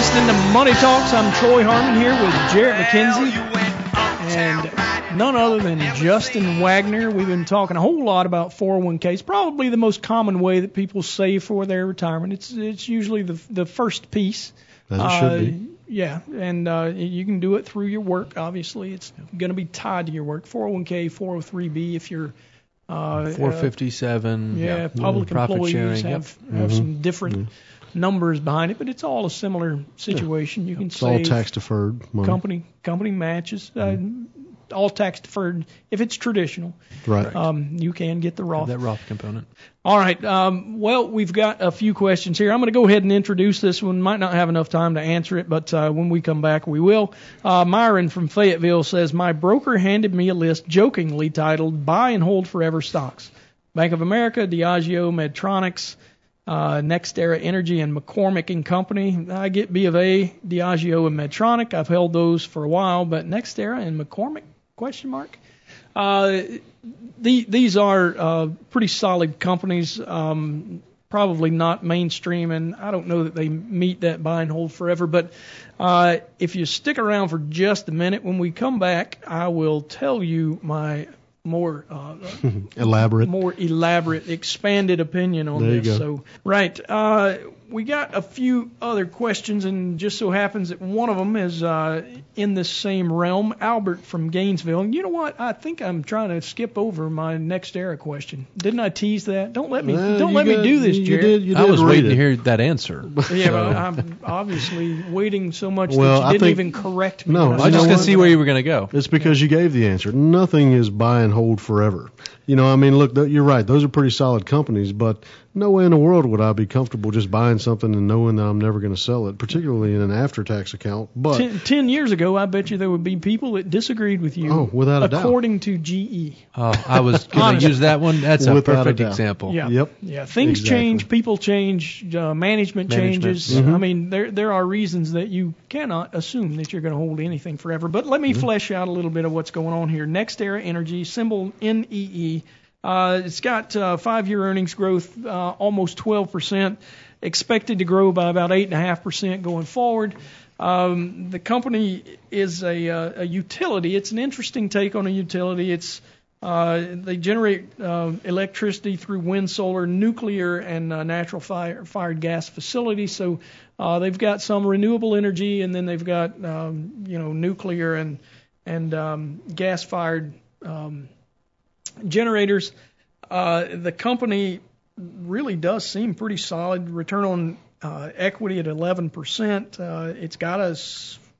listening to Money Talks. I'm Troy Harmon here with Jarrett McKenzie and none other than Justin Wagner. We've been talking a whole lot about 401ks, probably the most common way that people save for their retirement. It's it's usually the the first piece. As it should be. Uh, Yeah, and uh, you can do it through your work. Obviously, it's going to be tied to your work. 401k, 403b if you're uh, 457. yeah, public profit employees sharing. yep. have have some different numbers behind it, but it's all a similar situation. You can It's all tax deferred money. company company matches, uh, all tax deferred. If it's traditional, Right. um, you can get the Roth. That Roth component. All right. Um, well, we've got a few questions here. I'm going to go ahead and introduce this one. Might not have enough time to answer it, but uh, when we come back, we will. Uh, Myron from Fayetteville says, My broker handed me a list jokingly titled Buy and Hold Forever Stocks. Bank of America, Diageo, Medtronics, uh, NextEra Energy, and McCormick and Company. I get B of A, Diageo, and Medtronic. I've held those for a while, but NextEra and McCormick? Question mark. Uh, the, these are uh, pretty solid companies. Um, probably not mainstream, and I don't know that they meet that buy and hold forever. But uh, if you stick around for just a minute, when we come back, I will tell you my more uh, Elaborate. more elaborate, expanded opinion on There this. So, right, uh, we got a few other questions, and just so happens that one of them is uh, in this same realm. Albert from Gainesville. And You know what? I think I'm trying to skip over my NextEra question. Didn't I tease that? Don't let me. Well, don't you let me do this, you Jarrett. did- you I was waiting it. to hear that answer. Yeah, but I'm obviously waiting so much Well, that you I didn't think- even correct me. No, when I was just gonna see where you were going to go. It's because you gave the answer. Nothing is buy and hold forever. You know, I mean, look, th- you're right. Those are pretty solid companies, but no way in the world would I be comfortable just buying something and knowing that I'm never going to sell it, particularly in an after-tax account. But Ten, ten years ago, I bet you there would be people that disagreed with you. Oh, without a doubt. according to GE. Oh, I was going to use that one. That's a Without a perfect doubt. example. Yeah. Yep. Yeah. Things Exactly. change, people change, uh, management, Management. changes. Mhm. I mean, there there are reasons that you cannot assume that you're going to hold anything forever. But let Mm-hmm. me flesh out a little bit of what's going on here. NextEra Energy, symbol NEE. Uh, it's got uh, five-year earnings growth uh, almost 12%, expected to grow by about 8.5% going forward. Um, the company is a, uh, a utility. It's an interesting take on a utility. It's uh, they generate uh, electricity through wind, solar, nuclear, and natural fire, fired gas facilities. So they've got some renewable energy, and then they've got um, you know nuclear and and um, gas fired um, generators. Uh, the company really does seem pretty solid. Return on uh, equity at 11%. Uh, it's got a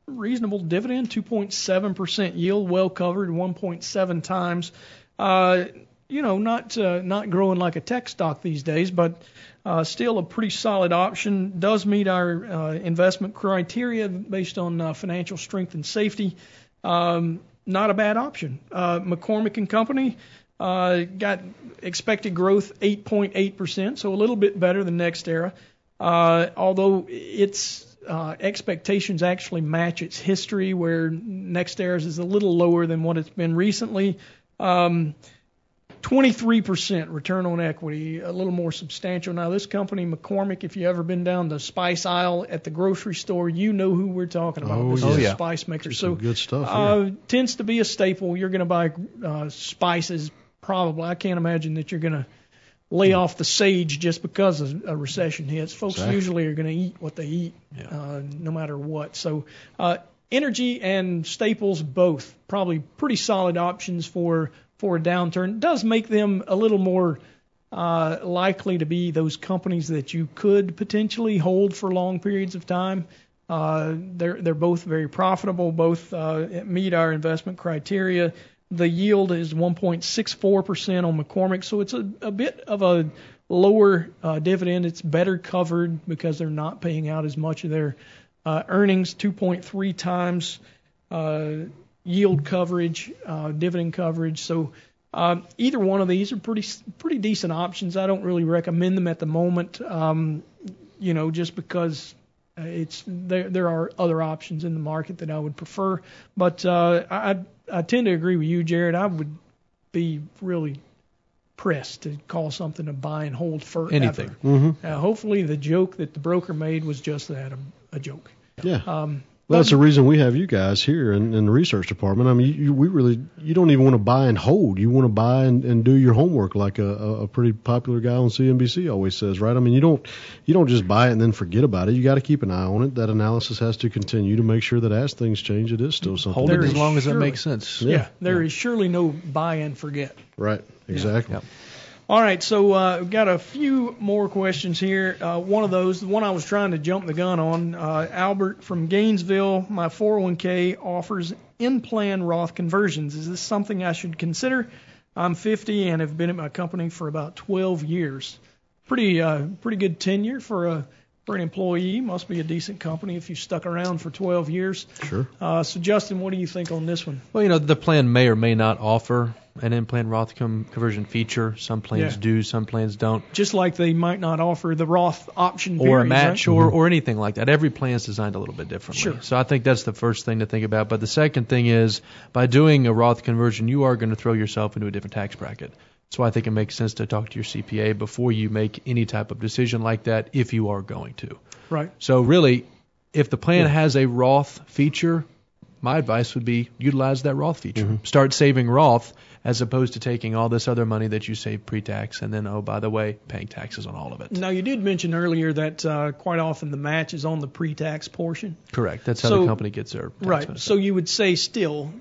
reasonable dividend, 2.7% yield, well covered, 1.7 times. Uh, you know, not uh, not growing like a tech stock these days, but uh, still a pretty solid option. Does meet our uh, investment criteria based on uh, financial strength and safety. Um, not a bad option. Uh, McCormick and Company uh, got expected growth 8.8%, so a little bit better than NextEra. Uh, although its uh, expectations actually match its history, where NextEra's is a little lower than what it's been recently. Um, 23% return on equity, a little more substantial. Now, this company, McCormick, if you've ever been down the spice aisle at the grocery store, you know who we're talking about. Oh, this yeah. is Oh, a spice maker. some So good stuff. here. uh, tends to be a staple. You're going to buy uh, spices, probably. I can't imagine that you're going to lay off the sage just because a, recession hits. Folks Exactly. usually are going to eat what they eat, Yeah. uh, no matter what. So, uh, energy and staples both probably pretty solid options for for a downturn. Does make them a little more uh, likely to be those companies that you could potentially hold for long periods of time. Uh, they're they're both very profitable. Both uh, meet our investment criteria. The yield is 1.64% on McCormick, so it's a, a bit of a lower uh, dividend. It's better covered because they're not paying out as much of their uh, earnings. 2.3 times uh, yield coverage, uh, dividend coverage. So um, either one of these are pretty pretty decent options. I don't really recommend them at the moment. Um, you know, just because uh, it's there there are other options in the market that I would prefer. But uh, I I tend to agree with you, Jarrett. I would be really pressed to call something a buy and hold for Anything. Mm-hmm. Uh, hopefully, the joke that the broker made was just that a, a joke. Yeah. Um, Well, that's the reason we have you guys here in, in the research department. I mean, you, you, we really, you don't even want to buy and hold. You want to buy and, and do your homework, like a, a, a pretty popular guy on CNBC always says, right? I mean, you don't, you don't just buy it and then forget about it. You got to keep an eye on it. That analysis has to continue to make sure that as things change, it is still something. Hold it as long as it makes sense. yeah, Yeah. there is surely no buy and forget. Right. Exactly. Yep. All right, so uh, we've got a few more questions here. Uh, one of those, the one I was trying to jump the gun on, uh, Albert from Gainesville. My 401k offers in-plan Roth conversions. Is this something I should consider? I'm 50 and have been at my company for about 12 years. Pretty, uh, pretty good tenure for a for an employee. Must be a decent company if you stuck around for 12 years. Sure. Uh, so, Justin, what do you think on this one? Well, you know, the plan may or may not offer an in-plan Roth com- conversion feature. Some plans Yeah. do, some plans don't. Just like they might not offer the Roth option or a match right? or, or anything like that. Every plan is designed a little bit differently. Sure. So I think that's the first thing to think about. But the second thing is by doing a Roth conversion, you are going to throw yourself into a different tax bracket. So I think it makes sense to talk to your CPA before you make any type of decision like that if you are going to. Right. So really, if the plan has a Roth feature, my advice would be utilize that Roth feature. Start saving Roth as opposed to taking all this other money that you save pre-tax and then oh by the way paying taxes on all of it. Now, you did mention earlier that uh, quite often the match is on the pre-tax portion. Correct. That's how So- the company gets their right. benefit. So you would say still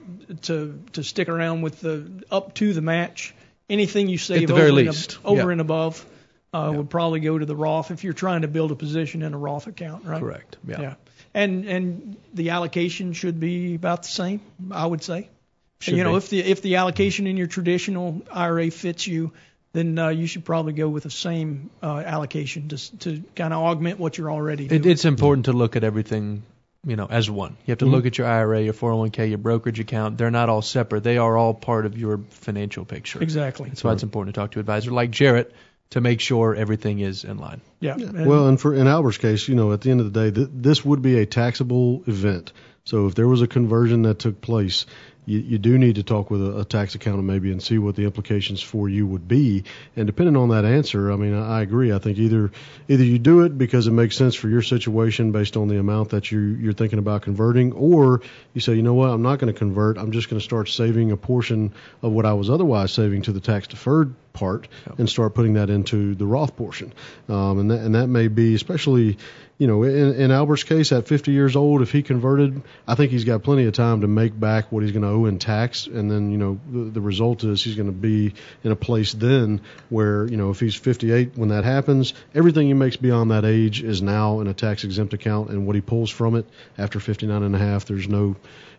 to to stick around with the up to the match. Anything you save the very over, least, and, ab- over yeah. and above uh, Yeah. would probably go to the Roth if you're trying to build a position in a Roth account, right? Correct. Yeah. Yeah. And and the allocation should be about the same, I would say. Should you know, be. if the if the allocation in your traditional IRA fits you, then uh, you should probably go with the same uh, allocation to to kind of augment what you're already doing. It, it's important to look at everything, you know, as one. You have to Mm-hmm. look at your IRA, your 401k, your brokerage account. They're not all separate. They are all part of your financial picture. exactly. That's why it's important to talk to an advisor like Jarrett to make sure everything is in line. Yeah. and- Well, and for in Albert's case, you know, at the end of the day, th- this would be a taxable event. So if there was a conversion that took place, you, you do need to talk with a, a tax accountant maybe and see what the implications for you would be. And depending on that answer, I mean, I, I agree. I think either either you do it because it makes sense for your situation based on the amount that you you're thinking about converting, or you say, you know what, I'm not going to convert. I'm just going to start saving a portion of what I was otherwise saving to the tax deferred part and start putting that into the Roth portion. Um, and that and that may be especially, you know, in, in Albert's case at 50 years old, if he converted, I think he's got plenty of time to make back what he's going to owe in tax. And then, you know, the, the result is he's going to be in a place then where, you know, if he's 58 when that happens, everything he makes beyond that age is now in a tax exempt account, and what he pulls from it after 59 and a half, there's no, you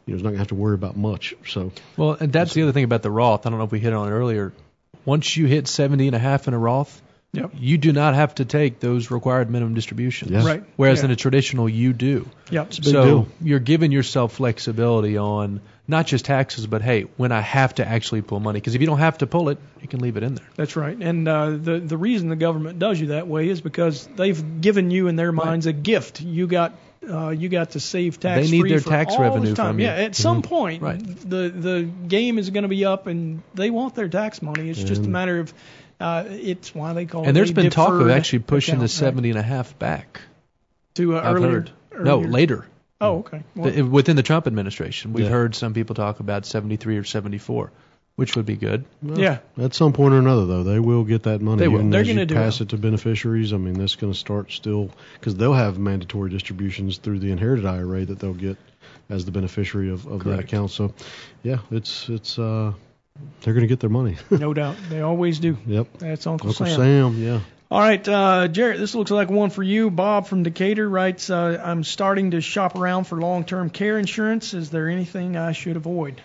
know, he's not going to have to worry about much. So, Well, and that's the other thing about the Roth. I don't know if we hit on it earlier. Once you hit 70 and a half in a Roth, Yep. you do not have to take those required minimum distributions. Yeah. Right. Whereas Yeah. in a traditional, you do. Yep. so deal. you're giving yourself flexibility on not just taxes, but hey, when I have to actually pull money, because if you don't have to pull it, you can leave it in there. That's right. And uh, the the reason the government does you that way is because they've given you in their minds a gift. You got uh, you got to save tax. They need free their for tax all revenue time. from you. Yeah, at some point, Right. the the game is going to be up, and they want their tax money. It's just a matter of uh, it's why they call it. And there's been talk of actually pushing the account, 70 and a half back. to uh, I've earlier. heard. No, later. Oh, okay. Well, Th- Within the Trump administration, we've Yeah. heard some people talk about 73 or 74, which would be good. yeah. At some point or another, though, they will get that money. They will. They're you gonna do pass it. it to beneficiaries. I mean, that's going to start still because they'll have mandatory distributions through the inherited IRA that they'll get as the beneficiary of, of that account. So, yeah, it's it's uh, they're going to get their money. No doubt. They always do. yep. That's Uncle, Uncle Sam. Sam, yeah. All right, uh, Jarrett, this looks like one for you. Bob from Decatur writes, uh, I'm starting to shop around for long-term care insurance. Is there anything I should avoid?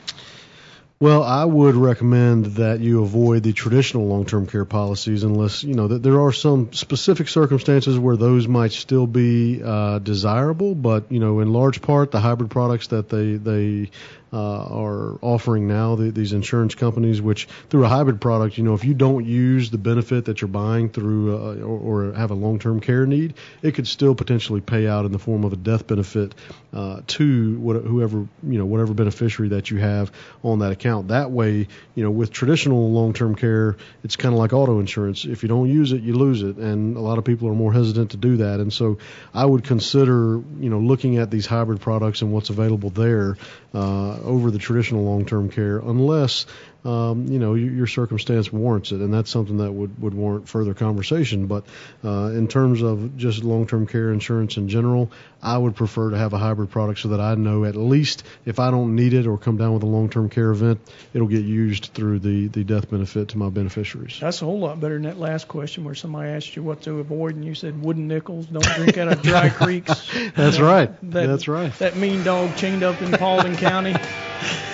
Well, I would recommend that you avoid the traditional long-term care policies unless you know that there are some specific circumstances where those might still be uh, desirable. But you know, in large part, the hybrid products that they they uh, are offering now. The, these insurance companies, which through a hybrid product, you know, if you don't use the benefit that you're buying through uh, or, or have a long-term care need, it could still potentially pay out in the form of a death benefit uh, to what, whoever you know whatever beneficiary that you have on that account. That way, you know, with traditional long-term care, it's kind of like auto insurance. If you don't use it, you lose it, and a lot of people are more hesitant to do that. And so, I would consider you know looking at these hybrid products and what's available there uh, over the traditional long-term care, unless um, you know, your circumstance warrants it, and that's something that would, would warrant further conversation. But uh, in terms of just long-term care insurance in general, I would prefer to have a hybrid product so that I know at least if I don't need it or come down with a long-term care event, it'll get used through the, the death benefit to my beneficiaries. That's a whole lot better than that last question where somebody asked you what to avoid, and you said wooden nickels, don't drink out of dry creeks. That's right. That, That's right. That mean dog chained up in Paulding County.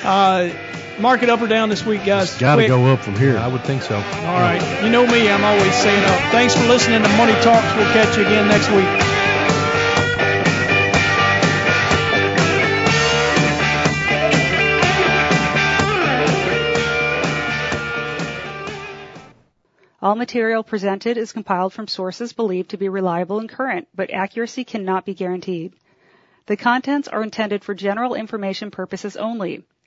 Uh, mark it up or down this week, guys. Got to go up from here. I would think so. All right. You know me, I'm always saying up. Thanks for listening to Money Talks. We'll catch you again next week. All material presented is compiled from sources believed to be reliable and current, but accuracy cannot be guaranteed. The contents are intended for general information purposes only.